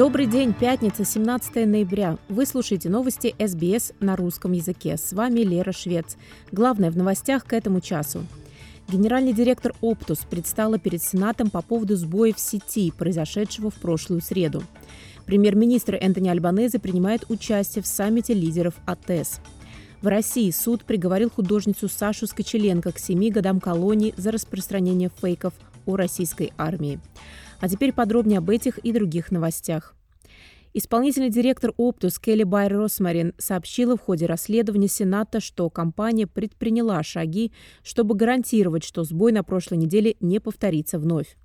Добрый день, пятница, 17 ноября. Вы слушаете новости СБС на русском языке. С вами Лера Швец. Главное в новостях к этому часу. Генеральный директор «Оптус» предстала перед Сенатом по поводу сбоя в сети, произошедшего в прошлую среду. Премьер-министр Энтони Альбанезе принимает участие в саммите лидеров АТЭС. В России суд приговорил художницу Сашу Скочеленко к семи годам колонии за распространение фейков о российской армии. А теперь подробнее об этих и других новостях. Исполнительный директор Оптус Келли Байер Росмарин сообщила в ходе расследования Сената, что компания предприняла шаги, чтобы гарантировать, что сбой на прошлой неделе не повторится вновь.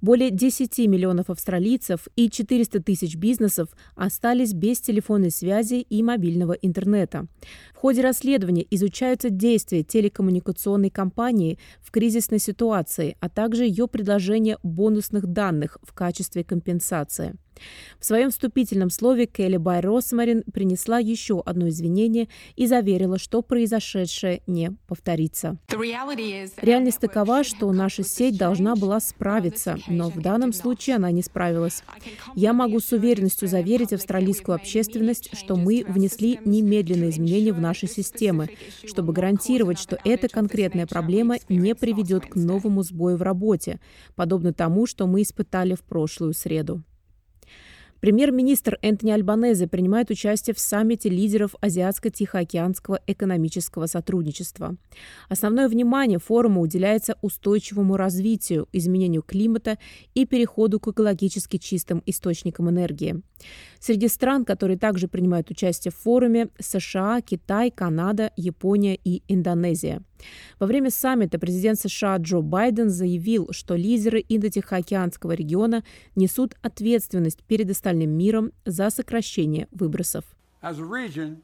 Более 10 миллионов австралийцев и 400 тысяч бизнесов остались без телефонной связи и мобильного интернета. В ходе расследования изучаются действия телекоммуникационной компании в кризисной ситуации, а также ее предложение бонусных данных в качестве компенсации. В своем вступительном слове Келли Бай Росмарин принесла еще одно извинение и заверила, что произошедшее не повторится. Реальность такова, что наша сеть должна была справиться, но в данном случае она не справилась. Я могу с уверенностью заверить австралийскую общественность, что мы внесли немедленные изменения в наши системы, чтобы гарантировать, что эта конкретная проблема не приведет к новому сбою в работе, подобно тому, что мы испытали в прошлую среду. Премьер-министр Энтони Альбанезе принимает участие в саммите лидеров Азиатско-Тихоокеанского экономического сотрудничества. Основное внимание форума уделяется устойчивому развитию, изменению климата и переходу к экологически чистым источникам энергии. Среди стран, которые также принимают участие в форуме, США, Китай, Канада, Япония и Индонезия. Во время саммита президент США Джо Байден заявил, что лидеры Индо-Тихоокеанского региона несут ответственность перед остальным миром за сокращение выбросов.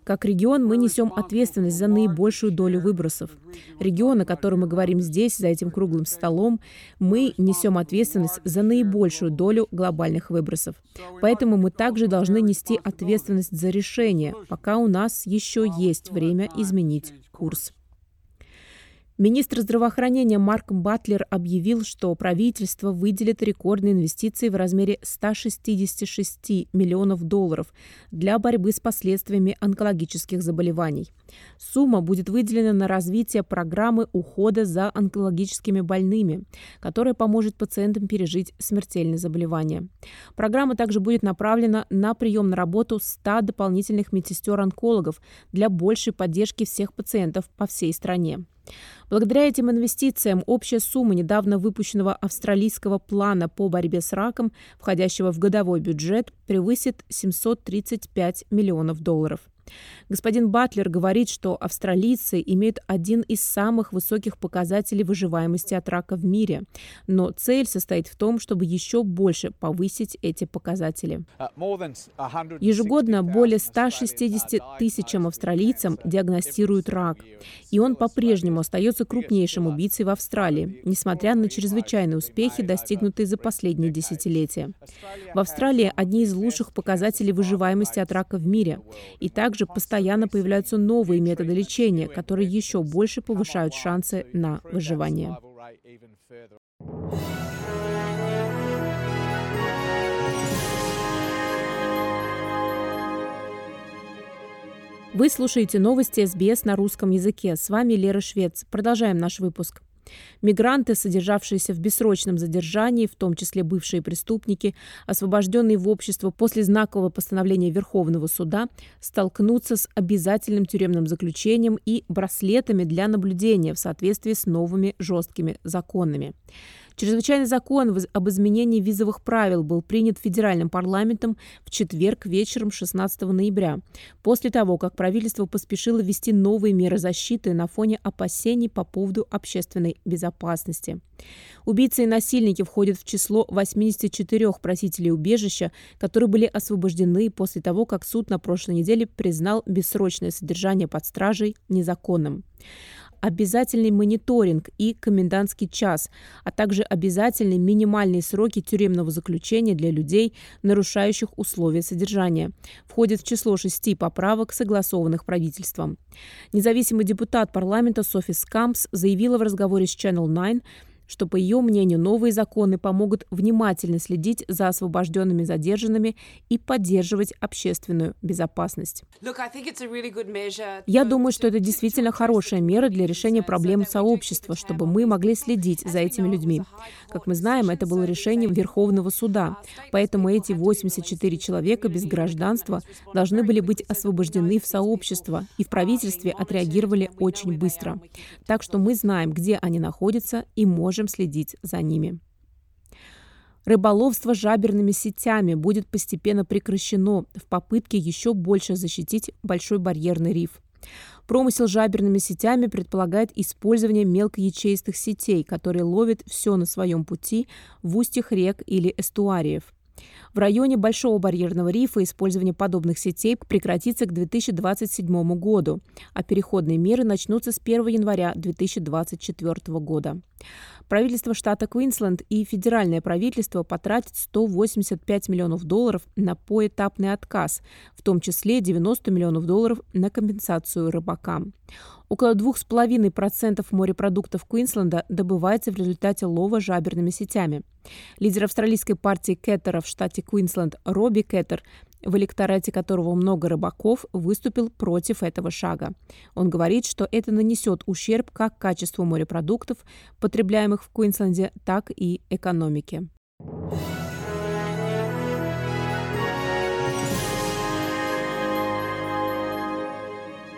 Как регион мы несем ответственность за наибольшую долю выбросов. Регион, о котором мы говорим здесь, за этим круглым столом, мы несем ответственность за наибольшую долю глобальных выбросов. Поэтому мы также должны нести ответственность за решение, пока у нас еще есть время изменить курс. Министр здравоохранения Марк Батлер объявил, что правительство выделит рекордные инвестиции в размере 166 миллионов долларов для борьбы с последствиями онкологических заболеваний. Сумма будет выделена на развитие программы ухода за онкологическими больными, которая поможет пациентам пережить смертельные заболевания. Программа также будет направлена на прием на работу 100 дополнительных медсестер-онкологов для большей поддержки всех пациентов по всей стране. Благодаря этим инвестициям общая сумма недавно выпущенного австралийского плана по борьбе с раком, входящего в годовой бюджет, превысит 735 миллионов долларов. Господин Батлер говорит, что австралийцы имеют один из самых высоких показателей выживаемости от рака в мире, но цель состоит в том, чтобы еще больше повысить эти показатели. Ежегодно более 160 тысячам австралийцам диагностируют рак, и он по-прежнему остается крупнейшим убийцей в Австралии, несмотря на чрезвычайные успехи, достигнутые за последние десятилетия. В Австралии одни из лучших показателей выживаемости от рака в мире, и также также постоянно появляются новые методы лечения, которые еще больше повышают шансы на выживание. Вы слушаете новости СБС на русском языке. С вами Лера Швец. Продолжаем наш выпуск. Мигранты, содержавшиеся в бессрочном задержании, в том числе бывшие преступники, освобожденные в общество после знакового постановления Верховного суда, столкнутся с обязательным тюремным заключением и браслетами для наблюдения в соответствии с новыми жесткими законами. Чрезвычайный закон об изменении визовых правил был принят федеральным парламентом в четверг вечером 16 ноября, после того, как правительство поспешило ввести новые меры защиты на фоне опасений по поводу общественной безопасности. Убийцы и насильники входят в число 84 просителей убежища, которые были освобождены после того, как суд на прошлой неделе признал бессрочное содержание под стражей незаконным. Обязательный мониторинг и комендантский час, а также обязательные минимальные сроки тюремного заключения для людей, нарушающих условия содержания. Входит в число шести поправок, согласованных правительством. Независимый депутат парламента Софи Скампс заявила в разговоре с Channel 9, что, по ее мнению, новые законы помогут внимательно следить за освобожденными задержанными и поддерживать общественную безопасность. Я думаю, что это действительно хорошая мера для решения проблем сообщества, чтобы мы могли следить за этими людьми. Как мы знаем, это было решение Верховного суда, поэтому эти 84 человека без гражданства должны были быть освобождены в сообщество, и в правительстве отреагировали очень быстро. Так что мы знаем, где они находятся и можем можем следить за ними. Рыболовство жаберными сетями будет постепенно прекращено в попытке еще больше защитить Большой барьерный риф. Промысел жаберными сетями предполагает использование мелкоячеистых сетей, которые ловят все на своем пути в устьях рек или эстуариев. В районе Большого барьерного рифа использование подобных сетей прекратится к 2027 году, а переходные меры начнутся с 1 января 2024 года. Правительство штата Квинсленд и федеральное правительство потратят 185 миллионов долларов на поэтапный отказ, в том числе 90 миллионов долларов на компенсацию рыбакам. Около 2,5% морепродуктов Квинсленда добывается в результате лова жаберными сетями. Лидер австралийской партии Кеттера в штате Квинсленд Робби Кеттер в электорате которого много рыбаков, выступил против этого шага. Он говорит, что это нанесет ущерб как качеству морепродуктов, потребляемых в Квинсленде, так и экономике.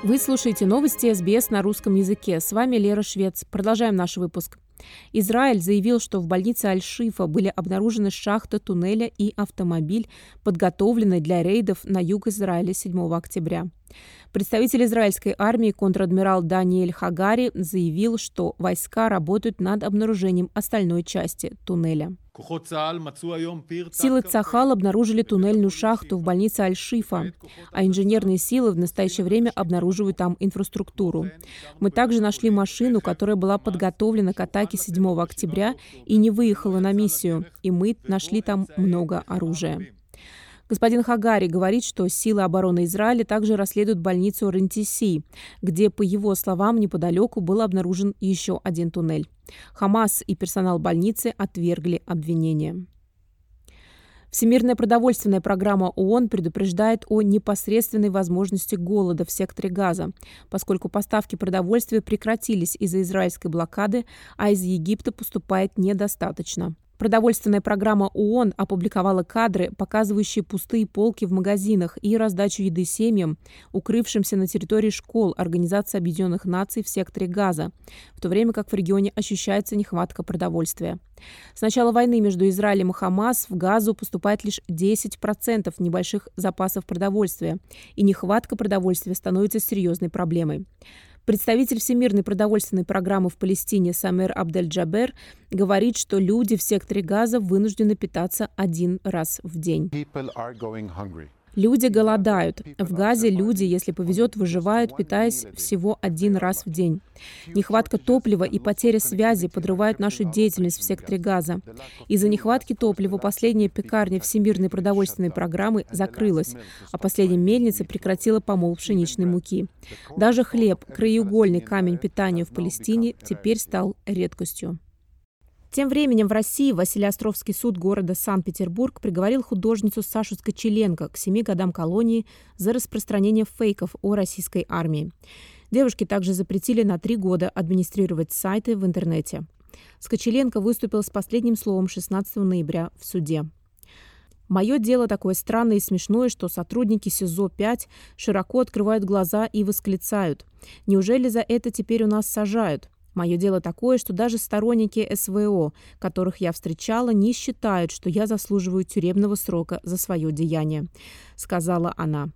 Вы слушаете новости СБС на русском языке. С вами Лера Швец. Продолжаем наш выпуск. Израиль заявил, что в больнице Аль-Шифа были обнаружены шахта туннеля и автомобиль, подготовленный для рейдов на юг Израиля 7 октября. Представитель израильской армии контр-адмирал Даниэль Хагари заявил, что войска работают над обнаружением остальной части туннеля. Силы Цахал обнаружили туннельную шахту в больнице Аль-Шифа, а инженерные силы в настоящее время обнаруживают там инфраструктуру. Мы также нашли машину, которая была подготовлена к атаке 7 октября и не выехала на миссию, и мы нашли там много оружия. Господин Хагари говорит, что силы обороны Израиля также расследуют больницу Рентиси, где, по его словам, неподалеку был обнаружен еще один туннель. Хамас и персонал больницы отвергли обвинения. Всемирная продовольственная программа ООН предупреждает о непосредственной возможности голода в секторе Газа, поскольку поставки продовольствия прекратились из-за израильской блокады, а из Египта поступает недостаточно. Продовольственная программа ООН опубликовала кадры, показывающие пустые полки в магазинах и раздачу еды семьям, укрывшимся на территории школ Организации Объединенных Наций в секторе Газа, в то время как в регионе ощущается нехватка продовольствия. С начала войны между Израилем и Хамас в Газу поступает лишь 10% небольших запасов продовольствия, и нехватка продовольствия становится серьезной проблемой. Представитель Всемирной продовольственной программы в Палестине Самер Абдель-Джабер говорит, что люди в секторе Газа вынуждены питаться один раз в день. Люди голодают. В Газе люди, если повезет, выживают, питаясь всего один раз в день. Нехватка топлива и потеря связи подрывают нашу деятельность в секторе Газа. Из-за нехватки топлива последняя пекарня Всемирной продовольственной программы закрылась, а последняя мельница прекратила помол пшеничной муки. Даже хлеб, краеугольный камень питания в Палестине, теперь стал редкостью. Тем временем в России Василий-Островский суд города Санкт-Петербург приговорил художницу Сашу Скочеленко к семи годам колонии за распространение фейков о российской армии. Девушке также запретили на три года администрировать сайты в интернете. Скочеленко выступил с последним словом 16 ноября в суде. Мое дело такое странное и смешное, что сотрудники СИЗО-5 широко открывают глаза и восклицают. Неужели за это теперь у нас сажают? Мое дело такое, что даже сторонники СВО, которых я встречала, не считают, что я заслуживаю тюремного срока за свое деяние», — сказала она.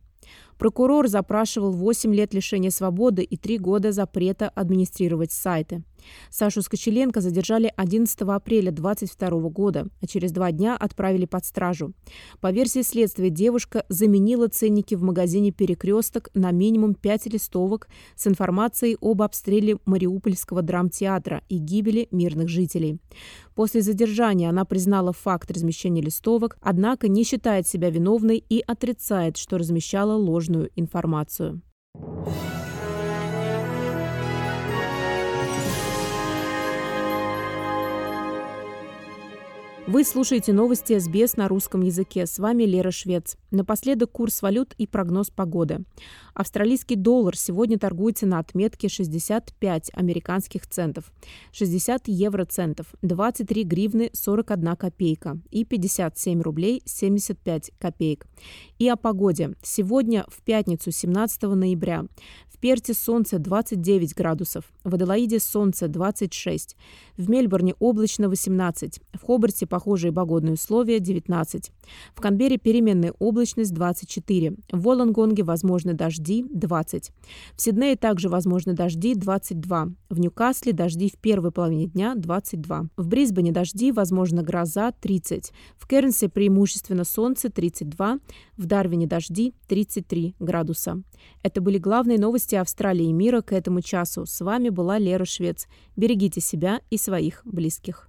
Прокурор запрашивал 8 лет лишения свободы и 3 года запрета администрировать сайты. Сашу Скочеленко задержали 11 апреля 2022 года, а через два дня отправили под стражу. По версии следствия, девушка заменила ценники в магазине «Перекресток» на минимум 5 листовок с информацией об обстреле Мариупольского драмтеатра и гибели мирных жителей. После задержания она признала факт размещения листовок, однако не считает себя виновной и отрицает, что размещала ложную информацию. Вы слушаете новости СБС на русском языке. С вами Лера Швец. Напоследок курс валют и прогноз погоды. Австралийский доллар сегодня торгуется на отметке 65 американских центов, 60 евроцентов, 23 гривны 41 копейка и 57 рублей 75 копеек. И о погоде. Сегодня, в пятницу, 17 ноября, в Перте солнце 29 градусов, в Аделаиде солнце 26, в Мельбурне облачно 18, в Хобарте похожие погодные условия 19, в Канберре переменная облачность 24, в Волонгонге возможны дожди 20, в Сиднее также возможны дожди 22, в Ньюкасле дожди в первой половине дня 22, в Брисбене дожди, возможно гроза 30, в Кернсе преимущественно солнце 32, в Дарвине дожди 33 градуса. Это были главные новости Австралии и мира к этому часу. С вами была Лера Швец. Берегите себя и своих близких.